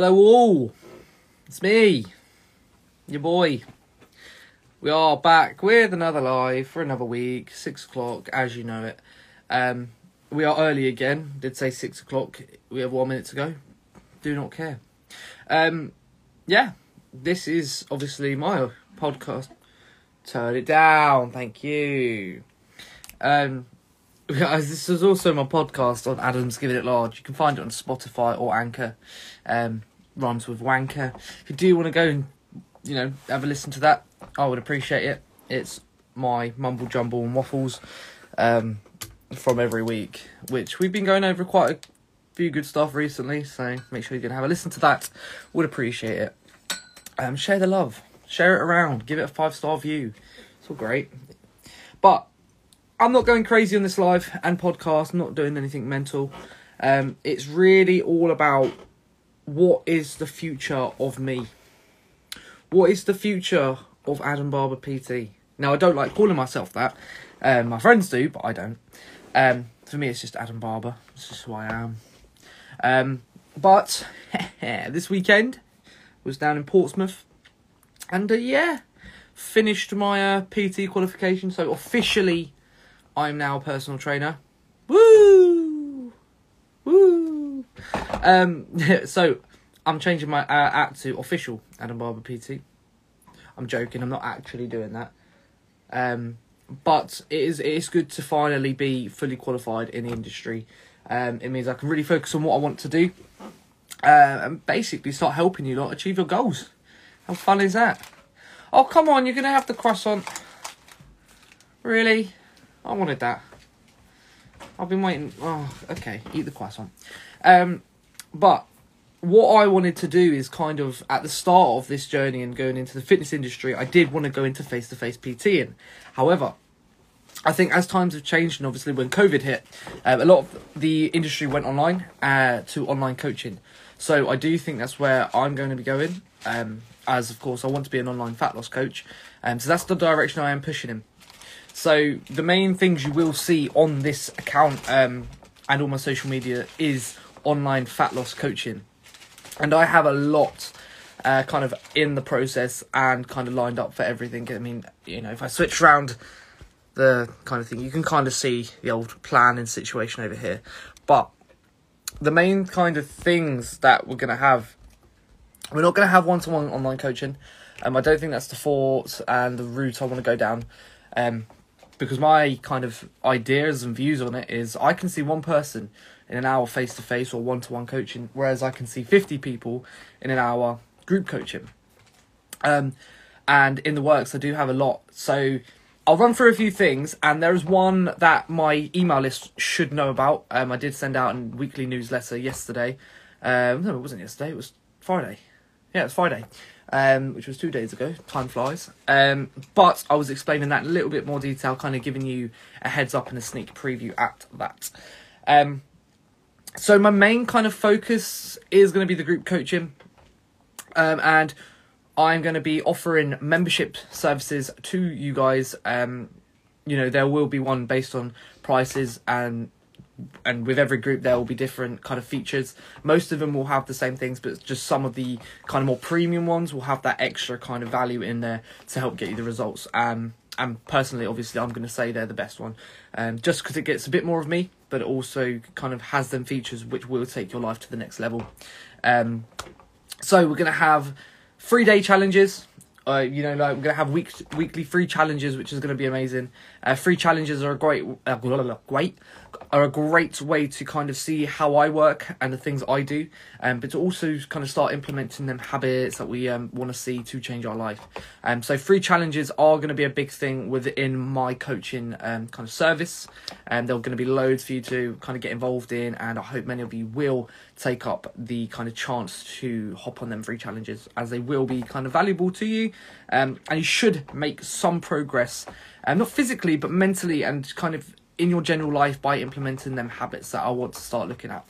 Hello, all. It's me, your boy. We are back with another live for another week, six o'clock, as you know it. Um, we are early again. Did say six o'clock. We have one minute to go. Do not care. Um, yeah, this is obviously my podcast. Turn it down, thank you. Um, guys, this is also my podcast on Adam's Giving It Large. You can find it on Spotify or Anchor. Um, rhymes with wanker. If you do want to go and you know have a listen to that, I would appreciate it. It's my mumble jumble and waffles um, from every week, which we've been going over quite a few good stuff recently. So make sure you can have a listen to that. Would appreciate it. Um, share the love, share it around, give it a five star view. It's all great. But I'm not going crazy on this live and podcast. I'm not doing anything mental. Um, it's really all about what is the future of me. What is the future of Adam Barber PT? Now I don't like calling myself that. Um, my friends do, but I don't. Um, for me, it's just Adam Barber. It's just who I am. Um, but this weekend was down in Portsmouth, and uh, yeah, finished my uh, PT qualification. So officially, I'm now a personal trainer. Um, so I'm changing my uh, to official Adam Barber PT. I'm joking. I'm not actually doing that. Um, but it is it is good to finally be fully qualified in the industry. Um, it means I can really focus on what I want to do, uh, and basically start helping you lot achieve your goals. How fun is that? Oh come on, you're gonna have the croissant. Really? I wanted that. I've been waiting. Oh, okay. Eat the croissant. Um, but what I wanted to do is kind of at the start of this journey and going into the fitness industry, I did want to go into face to face PT. PTing. However, I think as times have changed and obviously when COVID hit, um, a lot of the industry went online uh, to online coaching. So I do think that's where I'm going to be going. Um, as of course I want to be an online fat loss coach, um, so that's the direction I am pushing in. So the main things you will see on this account um, and all my social media is online fat loss coaching and I have a lot uh, kind of in the process and kind of lined up for everything. I mean, you know, if I switch around the kind of thing, you can kind of see the old plan and situation over here. But the main kind of things that we're going to have, we're not going to have one to one online coaching. Um, I don't think that's the thought and the route I want to go down. Um, because my kind of ideas and views on it is I can see one person in an hour face to face or one to one coaching, whereas I can see 50 people in an hour group coaching. Um, and in the works, I do have a lot. So I'll run through a few things, and there is one that my email list should know about. Um, I did send out a weekly newsletter yesterday. Um, no, it wasn't yesterday, it was Friday. Yeah, it's Friday, um, which was two days ago. Time flies. Um, but I was explaining that in a little bit more detail, kind of giving you a heads up and a sneak preview at that. Um, so my main kind of focus is going to be the group coaching, um, and I'm going to be offering membership services to you guys. Um, you know, there will be one based on prices and and with every group there will be different kind of features. Most of them will have the same things, but just some of the kind of more premium ones will have that extra kind of value in there to help get you the results. Um, and personally, obviously, I'm going to say they're the best one, um, just because it gets a bit more of me, but it also kind of has them features which will take your life to the next level. Um, so we're going to have three day challenges. Uh, you know, like we're gonna have week weekly free challenges, which is gonna be amazing. Uh, free challenges are great, uh, great, are a great way to kind of see how I work and the things I do, um, but to also kind of start implementing them habits that we um, want to see to change our life. Um, so free challenges are going to be a big thing within my coaching um, kind of service, and there are going to be loads for you to kind of get involved in, and I hope many of you will take up the kind of chance to hop on them free challenges as they will be kind of valuable to you, um, and you should make some progress, um, not physically but mentally and kind of in your general life by implementing them habits that I want to start looking at.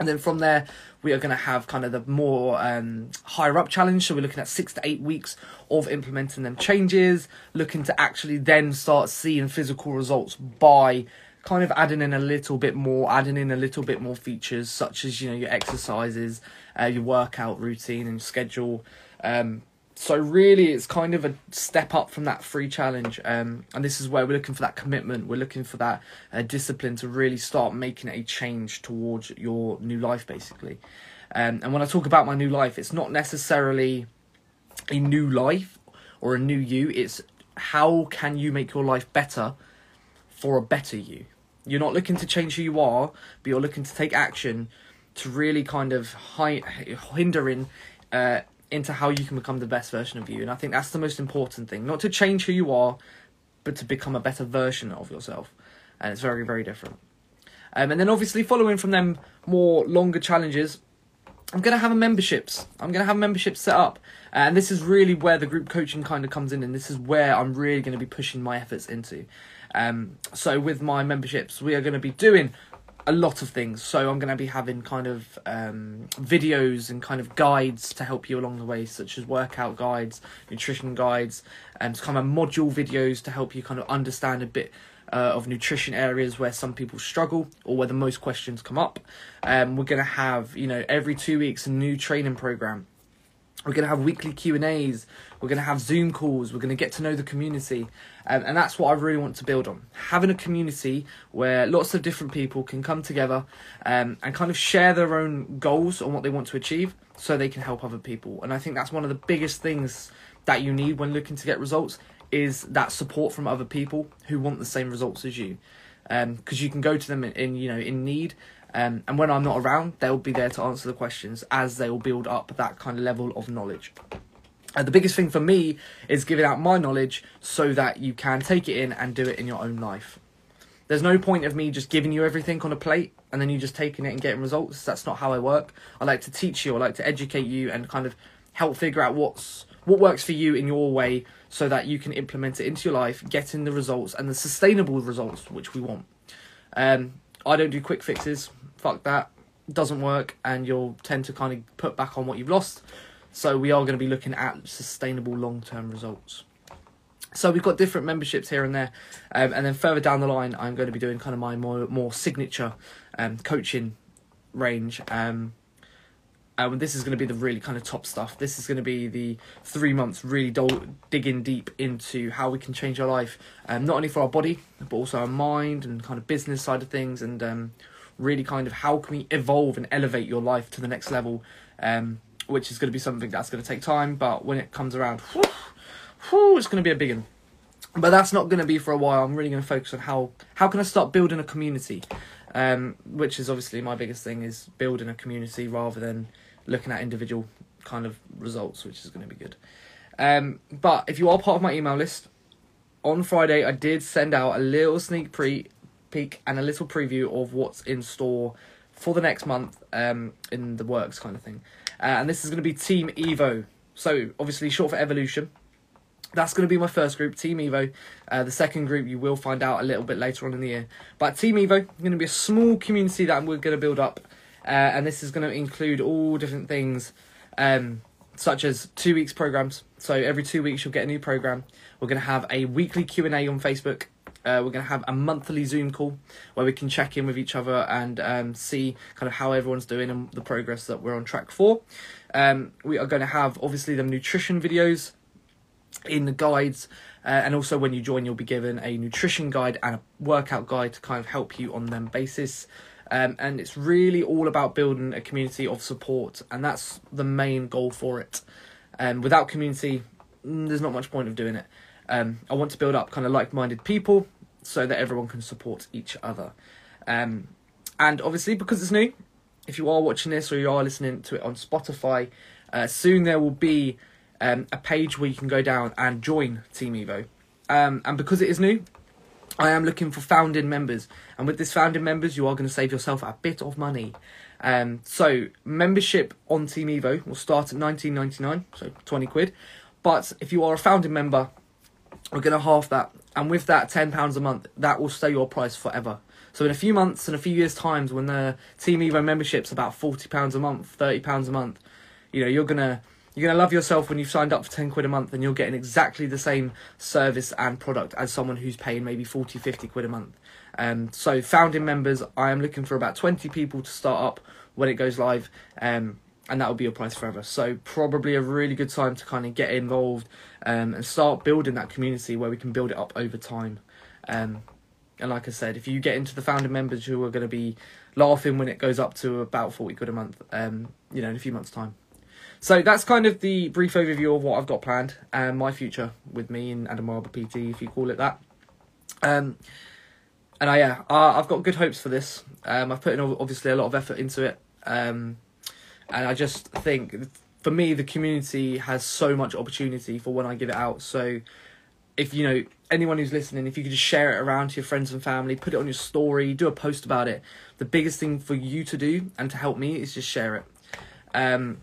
And then from there, we are going to have kind of the more um, higher up challenge. So we're looking at six to eight weeks of implementing them changes, looking to actually then start seeing physical results by kind of adding in a little bit more, adding in a little bit more features such as you know your exercises, uh, your workout routine and schedule. Um, so really, it's kind of a step up from that free challenge, um, and this is where we're looking for that commitment. We're looking for that uh, discipline to really start making a change towards your new life, basically. Um, and when I talk about my new life, it's not necessarily a new life or a new you. It's how can you make your life better for a better you. You're not looking to change who you are, but you're looking to take action to really kind of hi- hindering uh, into how you can become the best version of you. And I think that's the most important thing. Not to change who you are, but to become a better version of yourself. And it's very, very different. Um, and then obviously following from them more longer challenges, I'm going to have a memberships. I'm going to have memberships set up. And this is really where the group coaching kind of comes in. And this is where I'm really going to be pushing my efforts into. Um, so with my memberships, we are going to be doing a lot of things. So I'm going to be having kind of um, videos and kind of guides to help you along the way, such as workout guides, nutrition guides, and kind of module videos to help you kind of understand a bit uh, of nutrition areas where some people struggle or where the most questions come up. Um, we're going to have, you know, every two weeks a new training program we're going to have weekly Q and A's. We're going to have Zoom calls. We're going to get to know the community, um, and that's what I really want to build on. Having a community where lots of different people can come together um, and kind of share their own goals on what they want to achieve, so they can help other people. And I think that's one of the biggest things that you need when looking to get results is that support from other people who want the same results as you. Because um, you can go to them in, in you know in need um, and when I'm not around, they'll be there to answer the questions as they will build up that kind of level of knowledge. Uh, the biggest thing for me is giving out my knowledge so that you can take it in and do it in your own life. There's no point of me just giving you everything on a plate and then you just taking it and getting results. That's not how I work. I like to teach you, I like to educate you and kind of help figure out what's what works for you in your way so that you can implement it into your life, getting the results and the sustainable results which we want. Um, I don't do quick fixes fuck that, doesn't work, and you'll tend to kind of put back on what you've lost. So we are going to be looking at sustainable long term results. So we've got different memberships here and there, um, and then further down the line, I'm going to be doing kind of my more more signature um, coaching range. Um, and this is going to be the really kind of top stuff. This is going to be the three months really do- digging deep into how we can change our life, um, not only for our body but also our mind and kind of business side of things, and um, really kind of how can we evolve and elevate your life to the next level, um, which is going to be something that's going to take time, but when it comes around, whew, whew, it's going to be a big one. But that's not going to be for a while. I'm really going to focus on how how can I start building a community, um, which is obviously my biggest thing is building a community rather than looking at individual kind of results, which is going to be good. Um, but if you are part of my email list, on Friday I did send out a little sneak pre peek and a little preview of what's in store for the next month um, in the works kind of thing. Uh, and this is going to be Team Evo. So, obviously, short for Evolution. That's going to be my first group, Team Evo. Uh, the second group you will find out a little bit later on in the year. But Team Evo, is going to be a small community that we're going to build up. Uh, and this is going to include all different things, um, such as two weeks programs. So every two weeks you'll get a new program. We're going to have a weekly Q and A on Facebook uh, we're going to have a monthly Zoom call where we can check in with each other and um, see kind of how everyone's doing and the progress that we're on track for. Um, we are going to have obviously the nutrition videos in the guides. Uh, and also, when you join, you'll be given a nutrition guide and a workout guide to kind of help you on them basis. Um, and it's really all about building a community of support, and that's the main goal for it. Um, without community, mm, there's not much point of doing it. Um, I want to build up kind of like-minded people so that everyone can support each other. Um, and obviously, because it's new, if you are watching this or you are listening to it on Spotify, uh, soon there will be um, a page where you can go down and join Team Evo. Um, and because it is new, I am looking for founding members. And with this founding members, you are going to save yourself a bit of money. Um, so membership on Team Evo will start at 19.99, so 20 quid. But if you are a founding member, we're going to half that. And with that £10 a month, that will stay your price forever. So in a few months and a few years' times, when the Team Evo membership's about £40 a month, £30 a month, you know, you're going to... You're gonna love yourself when you've signed up for ten quid a month, and you're getting exactly the same service and product as someone who's paying maybe 40, 50 quid a month. Um, so founding members, I am looking for about twenty people to start up when it goes live. Um, and that will be your price forever. So probably a really good time to kind of get involved um, and start building that community where we can build it up over time. Um, and like I said, if you get into the founding members who are going to be laughing when it goes up to about forty quid a month, um, you know, in a few months' time. So that's kind of the brief overview of what I've got planned and my future with me and Adam Barber PT, if you call it that. Um, and I yeah, I've got good hopes for this. Um, I've put in obviously a lot of effort into it. Um, and I just think for me the community has so much opportunity for when I give it out. So if you know anyone who's listening, if you could just share it around to your friends and family, put it on your story, do a post about it. The biggest thing for you to do and to help me is just share it. Um,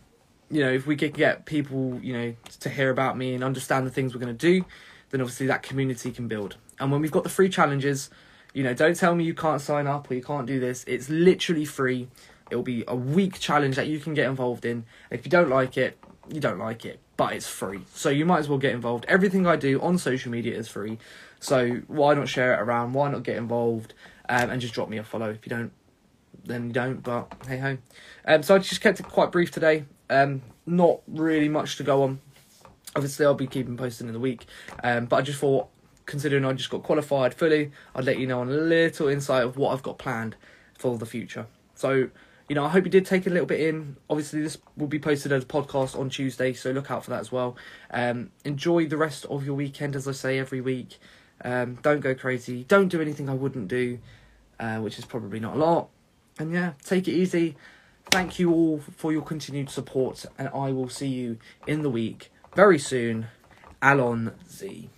you know, if we could get people, you know, to hear about me and understand the things we're going to do, then obviously that community can build. And when we've got the free challenges, you know, don't tell me you can't sign up or you can't do this. It's literally free. It'll be a week challenge that you can get involved in. If you don't like it, you don't like it, but it's free. So you might as well get involved. Everything I do on social media is free. So why not share it around? Why not get involved um, and just drop me a follow? If you don't, then you don't. But hey ho. Um, so I just kept it quite brief today. Um, not really much to go on. Obviously, I'll be keeping posting in the week. Um, but I just thought, considering I just got qualified fully, I'd let you know on a little insight of what I've got planned for the future. So you know, I hope you did take a little bit in. Obviously, this will be posted as a podcast on Tuesday, so look out for that as well. Um, enjoy the rest of your weekend, as I say every week. Um, don't go crazy. Don't do anything I wouldn't do, uh, which is probably not a lot. And yeah, take it easy. Thank you all for your continued support, and I will see you in the week very soon. Alon Z.